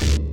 you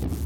you